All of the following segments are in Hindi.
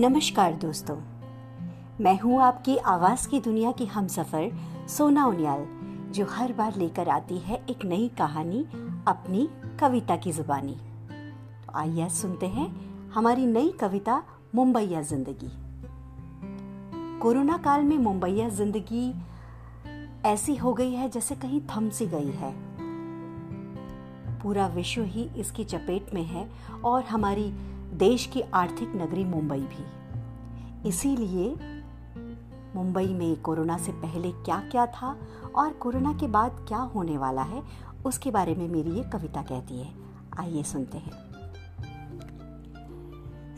नमस्कार दोस्तों। मैं हूँ आपकी आवाज़ की दुनिया की हम सफ़र सोना उनियाल, जो हर बार लेकर आती है एक नई कहानी अपनी कविता की जुबानी। तो आइए सुनते हैं हमारी नई कविता, मुंबईया ज़िंदगी। कोरोना काल में मुंबईया ज़िंदगी ऐसी हो गई है जैसे कहीं थम सी गई है। पूरा विश्व ही इसकी चपेट में है और हमारी देश की आर्थिक नगरी मुंबई भी। इसीलिए मुंबई में कोरोना से पहले क्या क्या था और कोरोना के बाद क्या होने वाला है, उसके बारे में मेरी ये कविता कहती है। आइए सुनते हैं।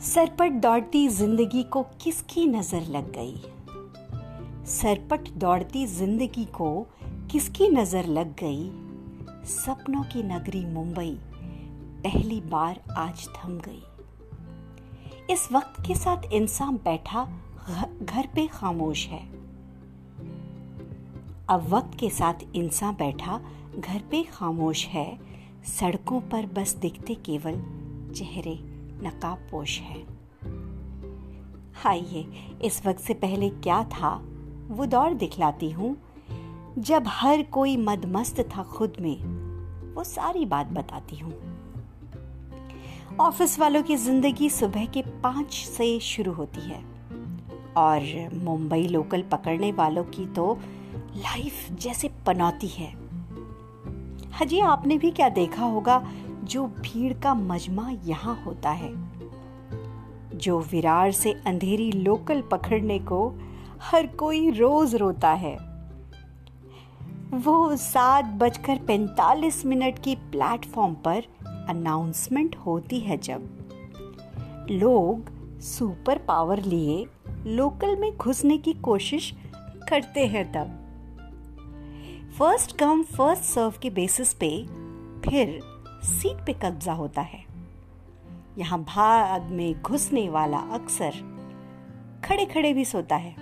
सरपट दौड़ती ज़िंदगी को किसकी नज़र लग गई? सरपट दौड़ती ज़िंदगी को किसकी नज़र लग गई? सपनों की नगरी मुंबई पहली बार आज थम गई। इस वक्त के साथ इंसान बैठा घर पे खामोश है। अब वक्त के साथ इंसान बैठा घर पे खामोश है। सड़कों पर बस दिखते केवल चेहरे नकाब पोश है। आइए, इस वक्त से पहले क्या था, वो दौर दिखलाती हूँ। जब हर कोई मदमस्त था खुद में, वो सारी बात बताती हूँ। ऑफ़िस वालों की ज़िंदगी सुबह के पाँच से शुरू होती है। और मुंबई लोकल पकड़ने वालों की तो लाइफ जैसे पनौती है। हजी, आपने भी क्या देखा होगा, जो भीड़ का मजमा यहाँ होता है। जो विरार से अंधेरी लोकल पकड़ने को हर कोई रोज रोता है। वो सात बजकर पैंतालीस मिनट की प्लेटफॉर्म पर अनाउंसमेंट होती है जब। लोग सुपर पावर लिए लोकल में घुसने की कोशिश करते हैं तब। फ़र्स्ट कम फ़र्स्ट सर्व के बेसिस पे फिर सीट पे कब्जा होता है। यहाँ भाग में घुसने वाला अक्सर खड़े खड़े भी सोता है।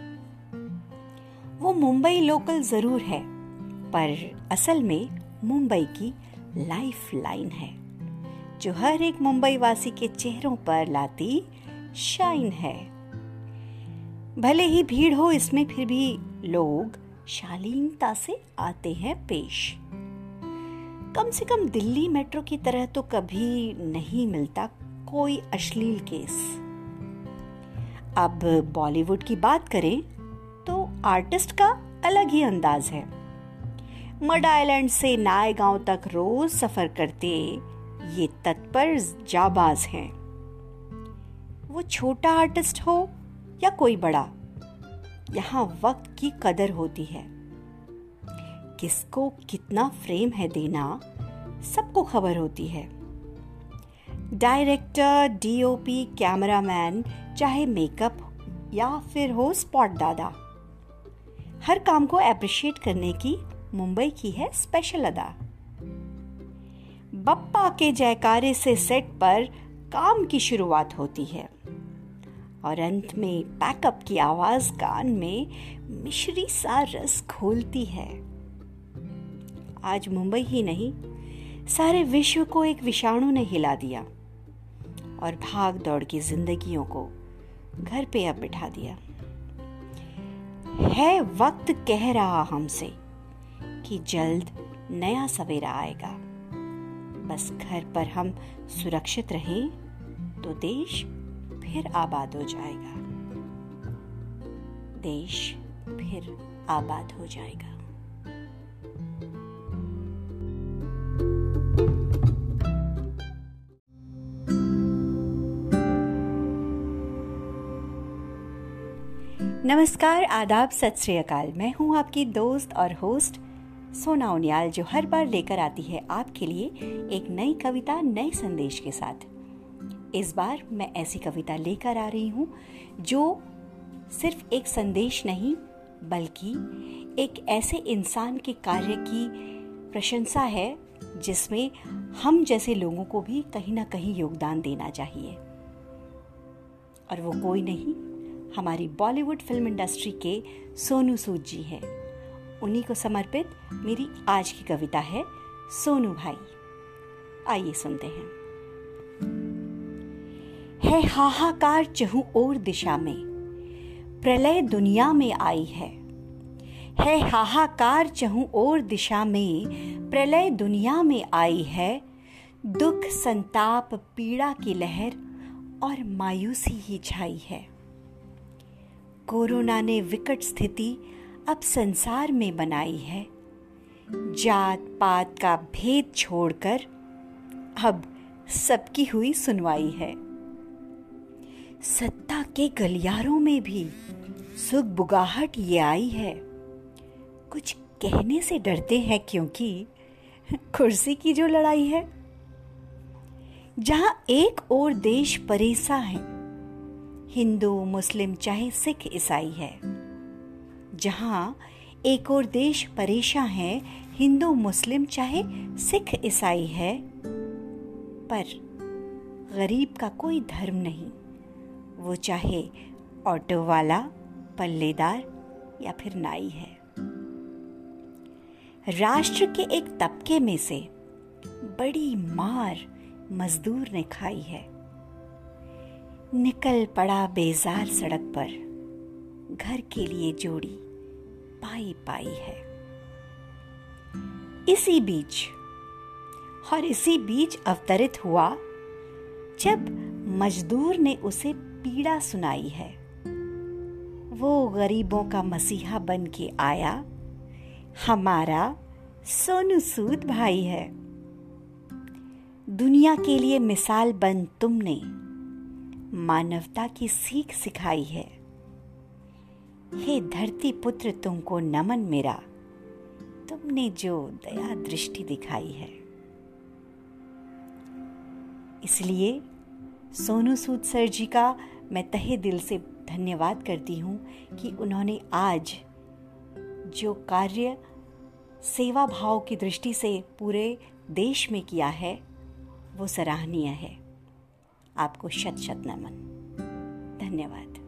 वो मुंबई लोकल ज़रूर है, पर असल में मुंबई की लाइफ लाइन है। जो हर एक मुंबई वासी के चेहरों पर लाती शाइन है। भले ही भीड़ हो, इसमें फिर भी लोग शालीनता से आते हैं पेश। कम से कम दिल्ली मेट्रो की तरह तो कभी नहीं मिलता कोई अश्लील केस। अब बॉलीवुड की बात करें तो आर्टिस्ट का अलग ही अंदाज है। मड आइलैंड से नाय गाँव तक रोज सफ़र करते ये तत्पर जाबाज हैं। वो छोटा आर्टिस्ट हो या कोई बड़ा, यहाँ वक्त की कदर होती है। किसको कितना फ्रेम है देना, सबको खबर होती है। डायरेक्टर डीओपी कैमरामैन, चाहे मेकअप या फिर हो स्पॉट दादा। हर काम को अप्रिशिएट करने की मुंबई की है स्पेशल अदा। बप्पा के जयकारे से सेट पर काम की शुरुआत होती है। और अंत में पैकअप की आवाज़ कान में मिश्री सा रस खोलती है। आज मुंबई ही नहीं, सारे विश्व को एक विषाणु ने हिला दिया और भाग दौड़ की जिंदगियों को घर पे अब बिठा दिया। है वक्त कह रहा हमसे कि जल्द नया सवेरा आएगा। बस घर पर हम सुरक्षित रहें तो देश फिर आबाद हो जाएगा। देश फिर आबाद हो जाएगा। नमस्कार, आदाब, सत श्री अकाल। मैं हूँ आपकी दोस्त और होस्ट सोना उनियाल जो हर बार लेकर आती है आपके लिए एक नई कविता, नए संदेश के साथ। इस बार मैं ऐसी कविता लेकर आ रही हूँ, जो सिर्फ़ एक संदेश नहीं, बल्कि एक ऐसे इंसान के कार्य की प्रशंसा है, जिसमें हम जैसे लोगों को भी कहीं ना कहीं योगदान देना चाहिए। और वो कोई नहीं, हमारी बॉलीवुड फ़िल्म इंडस्ट्री के सोनू सूद जी हैं। उन्हीं को समर्पित मेरी आज की कविता है, सोनू भाई। आइए सुनते हैं। है हाहाकार चहु और दिशा में, प्रलय दुनिया में आई है। है हाहाकार चहु और दिशा में, प्रलय दुनिया में आई है। दुख, संताप, पीड़ा की लहर और मायूसी ही छाई है। कोरोना ने विकट स्थिति अब संसार में बनाई है। जात पात का भेद छोड़कर अब सबकी हुई सुनवाई है। सत्ता के गलियारों में भी सुख बुगाहट ये आई है। कुछ कहने से डरते हैं क्योंकि कुर्सी की जो लड़ाई है, जहाँ एक और देश परेसा है, हिंदू, मुस्लिम चाहे सिख ईसाई है। जहाँ एक और देश परेशा है, हिंदू, मुस्लिम चाहे सिख, ईसाई है। पर गरीब का कोई धर्म नहीं। वो चाहे ऑटो वाला, पल्लेदार या फिर नाई है। राष्ट्र के एक तबके में से बड़ी मार मजदूर ने खाई है। निकल पड़ा बेजार सड़क पर, घर के लिए जोड़ी। पाई पाई है। इसी बीच, और इसी बीच अवतरित हुआ, जब मजदूर ने उसे पीड़ा सुनाई है। वो गरीबों का मसीहा बन के आया। हमारा सोनू सूद भाई है। दुनिया के लिए मिसाल बन तुमने। मानवता की सीख सिखाई है। हे धरती पुत्र, तुमको नमन मेरा। तुमने जो दया दृष्टि दिखाई है। इसलिए सोनू सूद सर जी का मैं तहे दिल से धन्यवाद करती हूँ कि उन्होंने आज जो कार्य सेवा भाव की दृष्टि से पूरे देश में किया है, वो सराहनीय है। आपको शत शत नमन। धन्यवाद।